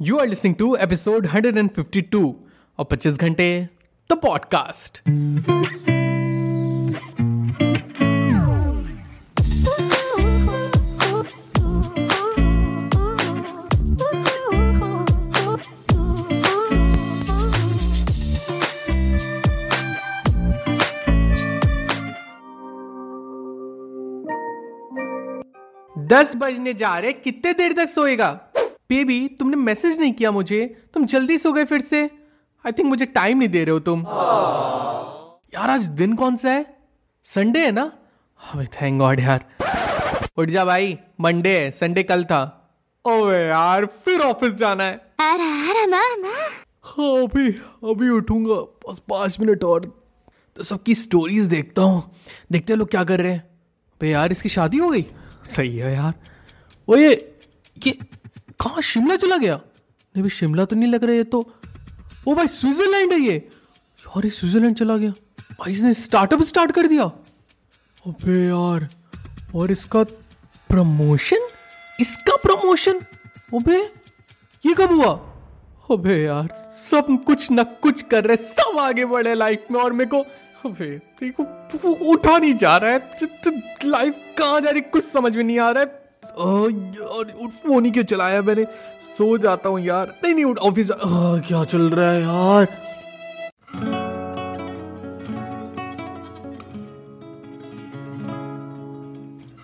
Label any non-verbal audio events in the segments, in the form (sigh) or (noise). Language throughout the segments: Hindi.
You are listening to episode 152 और 25 घंटे द पॉडकास्ट दस बजने जा रहे, कितने देर तक सोएगा? बेबी तुमने मैसेज नहीं किया मुझे। तुम जल्दी सो गए फिर से। आई थिंक मुझे टाइम नहीं दे रहे हो तुम। यार आज दिन कौन सा है? संडे है ना? अबे थैंक गॉड यार। उठ जा भाई मंडे है संडे कल था। ओए यार फिर ऑफ़िस जाना है। अरे अरे मामा। हाँ अभी अभी उठूँगा। बस पाँच मिनट और। तो सबकी स्टोरीज देखता हूँ। देखते हैं लोग क्या कर रहे हैं। बे यार इसकी शादी हो गई? सही है यार। ये कहाँ शिमला चला गया? नहीं भाई, शिमला तो नहीं लग रहा ये तो। ओ भाई, स्विट्जरलैंड है ये। यार, ये स्विट्जरलैंड चला गया। भाई, इसने स्टार्टअप स्टार्ट कर दिया। अबे यार, और इसका प्रमोशन इसका प्रमोशन अबे, ये कब हुआ? अबे यार, सब कुछ न कुछ कर रहे सब आगे बढ़े लाइफ में। और मेरे को, अबे देखो उठा नहीं जा रहा है। लाइफ कहाँ जा रही कुछ समझ में नहीं आ रहा है। यार फ़ोन ही क्यों चलाया मैंने? सो जाता हूँ यार। नहीं नहीं ऑफ़िस क्या चल रहा है यार?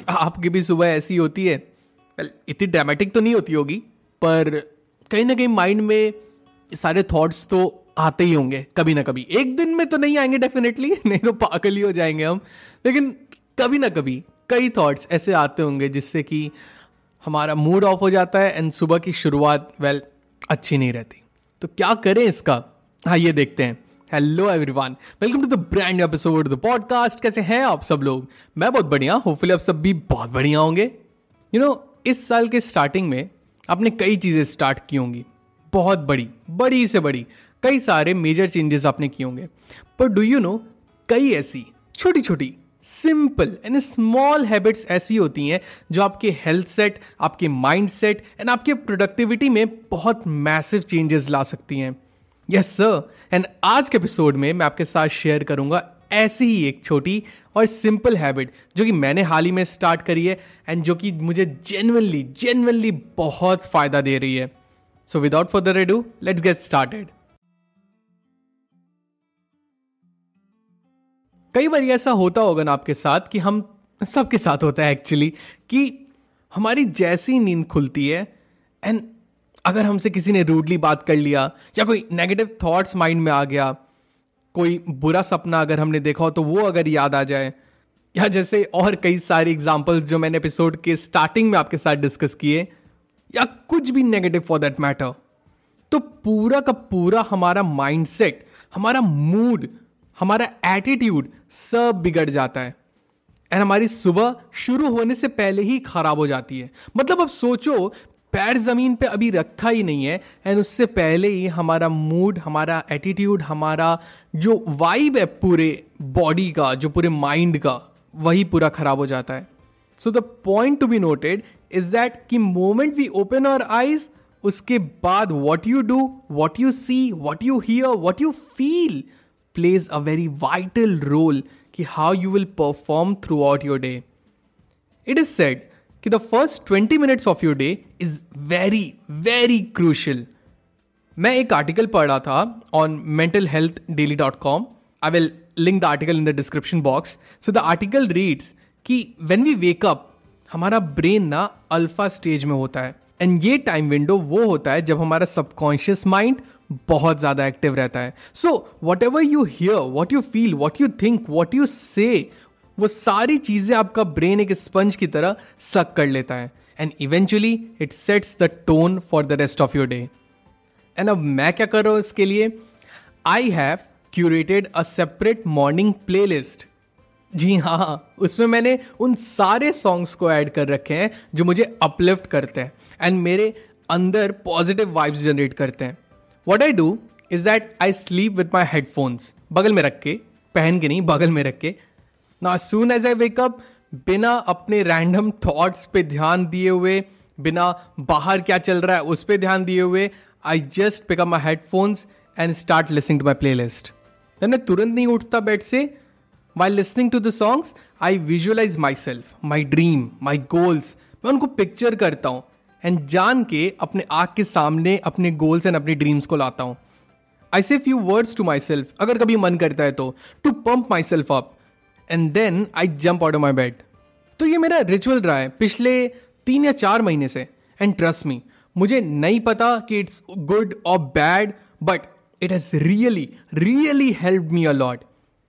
आपकी भी सुबह ऐसी होती है। इतनी ड्रामेटिक तो नहीं होती होगी, पर कहीं ना कहीं माइंड में सारे थॉट्स तो आते ही होंगे, कभी ना कभी। एक दिन में तो नहीं आएँगे डेफिनेटली (laughs) नहीं तो पागल ही हो जाएँगे हम। लेकिन कभी ना कभी। कई थॉट्स ऐसे आते होंगे जिससे कि हमारा मूड ऑफ़ हो जाता है एंड सुबह की शुरुआत वेल अच्छी नहीं रहती। तो क्या करें इसका? हाँ ये देखते हैं। Hello everyone welcome to the brand episode the podcast कैसे हैं आप सब लोग? मैं बहुत बढ़िया होपफुली आप सब भी बहुत बढ़िया होंगे। यू you नो know, इस साल के स्टार्टिंग में आपने कई चीज़ें स्टार्ट की होंगी। बहुत बड़ी बड़ी से बड़ी। कई सारे मेजर चेंजेस आपने किए होंगे। पर डू यू नो कई ऐसी छोटी छोटी सिंपल एंड स्मॉल हैबिट्स ऐसी होती हैं जो आपके हेल्थ सेट आपके माइंड सेट एंड आपके प्रोडक्टिविटी में बहुत मैसिव चेंजेस ला सकती हैं। यस सर एंड आज के एपिसोड में मैं आपके साथ शेयर करूँगा ऐसी ही एक छोटी और सिंपल हैबिट जो कि मैंने हाल ही में स्टार्ट करी है एंड जो कि मुझे जेनवनली जेनवनली बहुत फ़ायदा दे रही है। So without further ado let's get started कई बार ऐसा होता होगा ना आपके साथ कि हम सबके साथ होता है एक्चुअली कि हमारी जैसी नींद खुलती है एंड अगर हमसे किसी ने रूडली बात कर लिया, या कोई नेगेटिव थॉट्स माइंड में आ गया, कोई बुरा सपना अगर हमने देखा हो तो वो अगर याद आ जाए, या जैसे और कई सारे एग्जाम्पल्स जो मैंने एपिसोड के स्टार्टिंग में आपके साथ डिस्कस किए, या कुछ भी नेगेटिव फॉर दैट मैटर तो पूरा का पूरा हमारा माइंडसेट हमारा मूड हमारा एटीट्यूड सब बिगड़ जाता है। एंड हमारी सुबह शुरू होने से पहले ही खराब हो जाती है। मतलब अब सोचो, पैर ज़मीन पे अभी रखा ही नहीं है एंड उससे पहले ही हमारा मूड हमारा एटीट्यूड हमारा जो वाइब है पूरे बॉडी का, जो पूरे माइंड का, वही पूरा खराब हो जाता है। So the point to be noted is that कि moment we open our eyes उसके बाद what you do what you see what you hear what you feel plays a very vital role कि how you will perform throughout your day. It is said कि the first 20 minutes of your day is very very crucial मैं एक आर्टिकल पढ़ रहा था on mental health daily dot com I will link the article in the description box so the article reads कि वेन वी वेकअप हमारा ब्रेन ना अल्फ़ा स्टेज में होता है। एंड ये टाइम विंडो वो होता है जब हमारा सबकॉन्शियस माइंड बहुत ज़्यादा एक्टिव रहता है। So whatever you hear what you feel what you think what you say वो सारी चीज़ें आपका ब्रेन एक स्पंज की तरह सक कर लेता है। And eventually it sets the tone for the rest of your day and अब मैं क्या कर रहा हूँ इसके लिए? I have curated a separate morning playlist जी हाँ उसमें मैंने उन सारे सॉन्ग्स को ऐड कर रखे हैं जो मुझे अपलिफ्ट करते हैं। एंड मेरे अंदर पॉजिटिव वाइब्स जनरेट करते हैं। What I do is that I sleep with my headphones बगल में रख के, पहन के नहीं, बगल में रख के। ना सून एज आई वेकअप बिना अपने रैंडम थॉट्स पे ध्यान दिए हुए, बिना बाहर क्या चल रहा है उस पर ध्यान दिए हुए I just pick up my headphones and start listening to my playlist मैं तुरंत नहीं उठता बेड से। While listening to the songs I visualise myself my dream my goals मैं उनको पिक्चर करता हूँ। एंड जान के अपने आँख के सामने अपने गोल्स एंड अपने ड्रीम्स को लाता हूँ। I say few words to myself अगर कभी मन करता है तो to pump myself up and then I jump out of my bed तो ये मेरा रिचुअल रहा है पिछले तीन या चार महीने से। एंड ट्रस्ट मी मुझे नहीं पता कि इट्स गुड और bad but it has really really help me a lot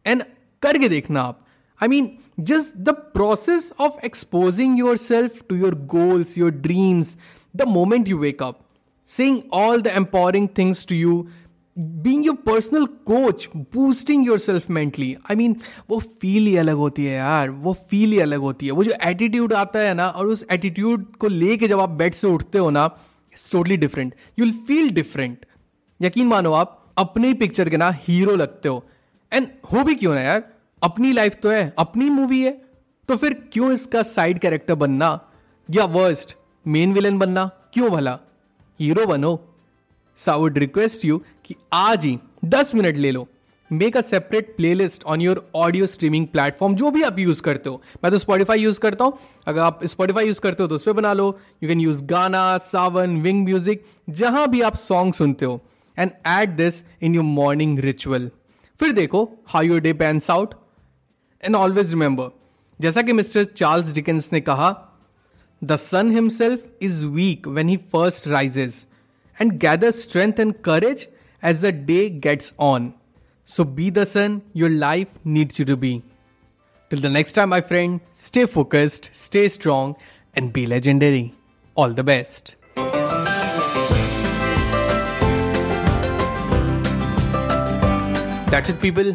and करके देखना आप। I mean just the process of exposing yourself to your goals your dreams the moment you wake up saying all the empowering things to you being your personal coach boosting yourself mentally I mean वो फील ही अलग होती है यार, वो फील ही अलग होती है। वो जो एटीट्यूड आता है ना, और उस एटीट्यूड को लेके जब आप बेड से उठते हो ना it's totally different you will feel different यकीन मानो आप अपने ही पिक्चर के ना हीरो लगते हो। एंड हो भी क्यों ना यार? अपनी लाइफ तो है, अपनी मूवी है तो फिर क्यों इसका साइड कैरेक्टर बनना? या वर्स्ट मेन विलन बनना? क्यों भला? हीरो बनो। सो वुड रिक्वेस्ट यू कि आज ही दस मिनट ले लो। Make a separate playlist on your audio streaming platform जो भी आप यूज़ करते हो। मैं तो स्पॉटिफाई यूज़ करता हूँ। अगर आप स्पॉटिफाई यूज़ करते हो तो उस पर बना लो। यू कैन यूज़ गाना सावन विंग म्यूज़िक जहाँ भी आप सॉन्ग सुनते हो। And add this in your morning ritual फिर देखो how your day pans out and always remember जैसा कि मिस्टर चार्ल्स डिकेंस ने कहा the sun himself is weak when he first rises and gather strength and courage as the day gets on. So be the sun your life needs you to be. Till the next time, my friend, stay focused, stay strong, and be legendary. All the best. That's it, people.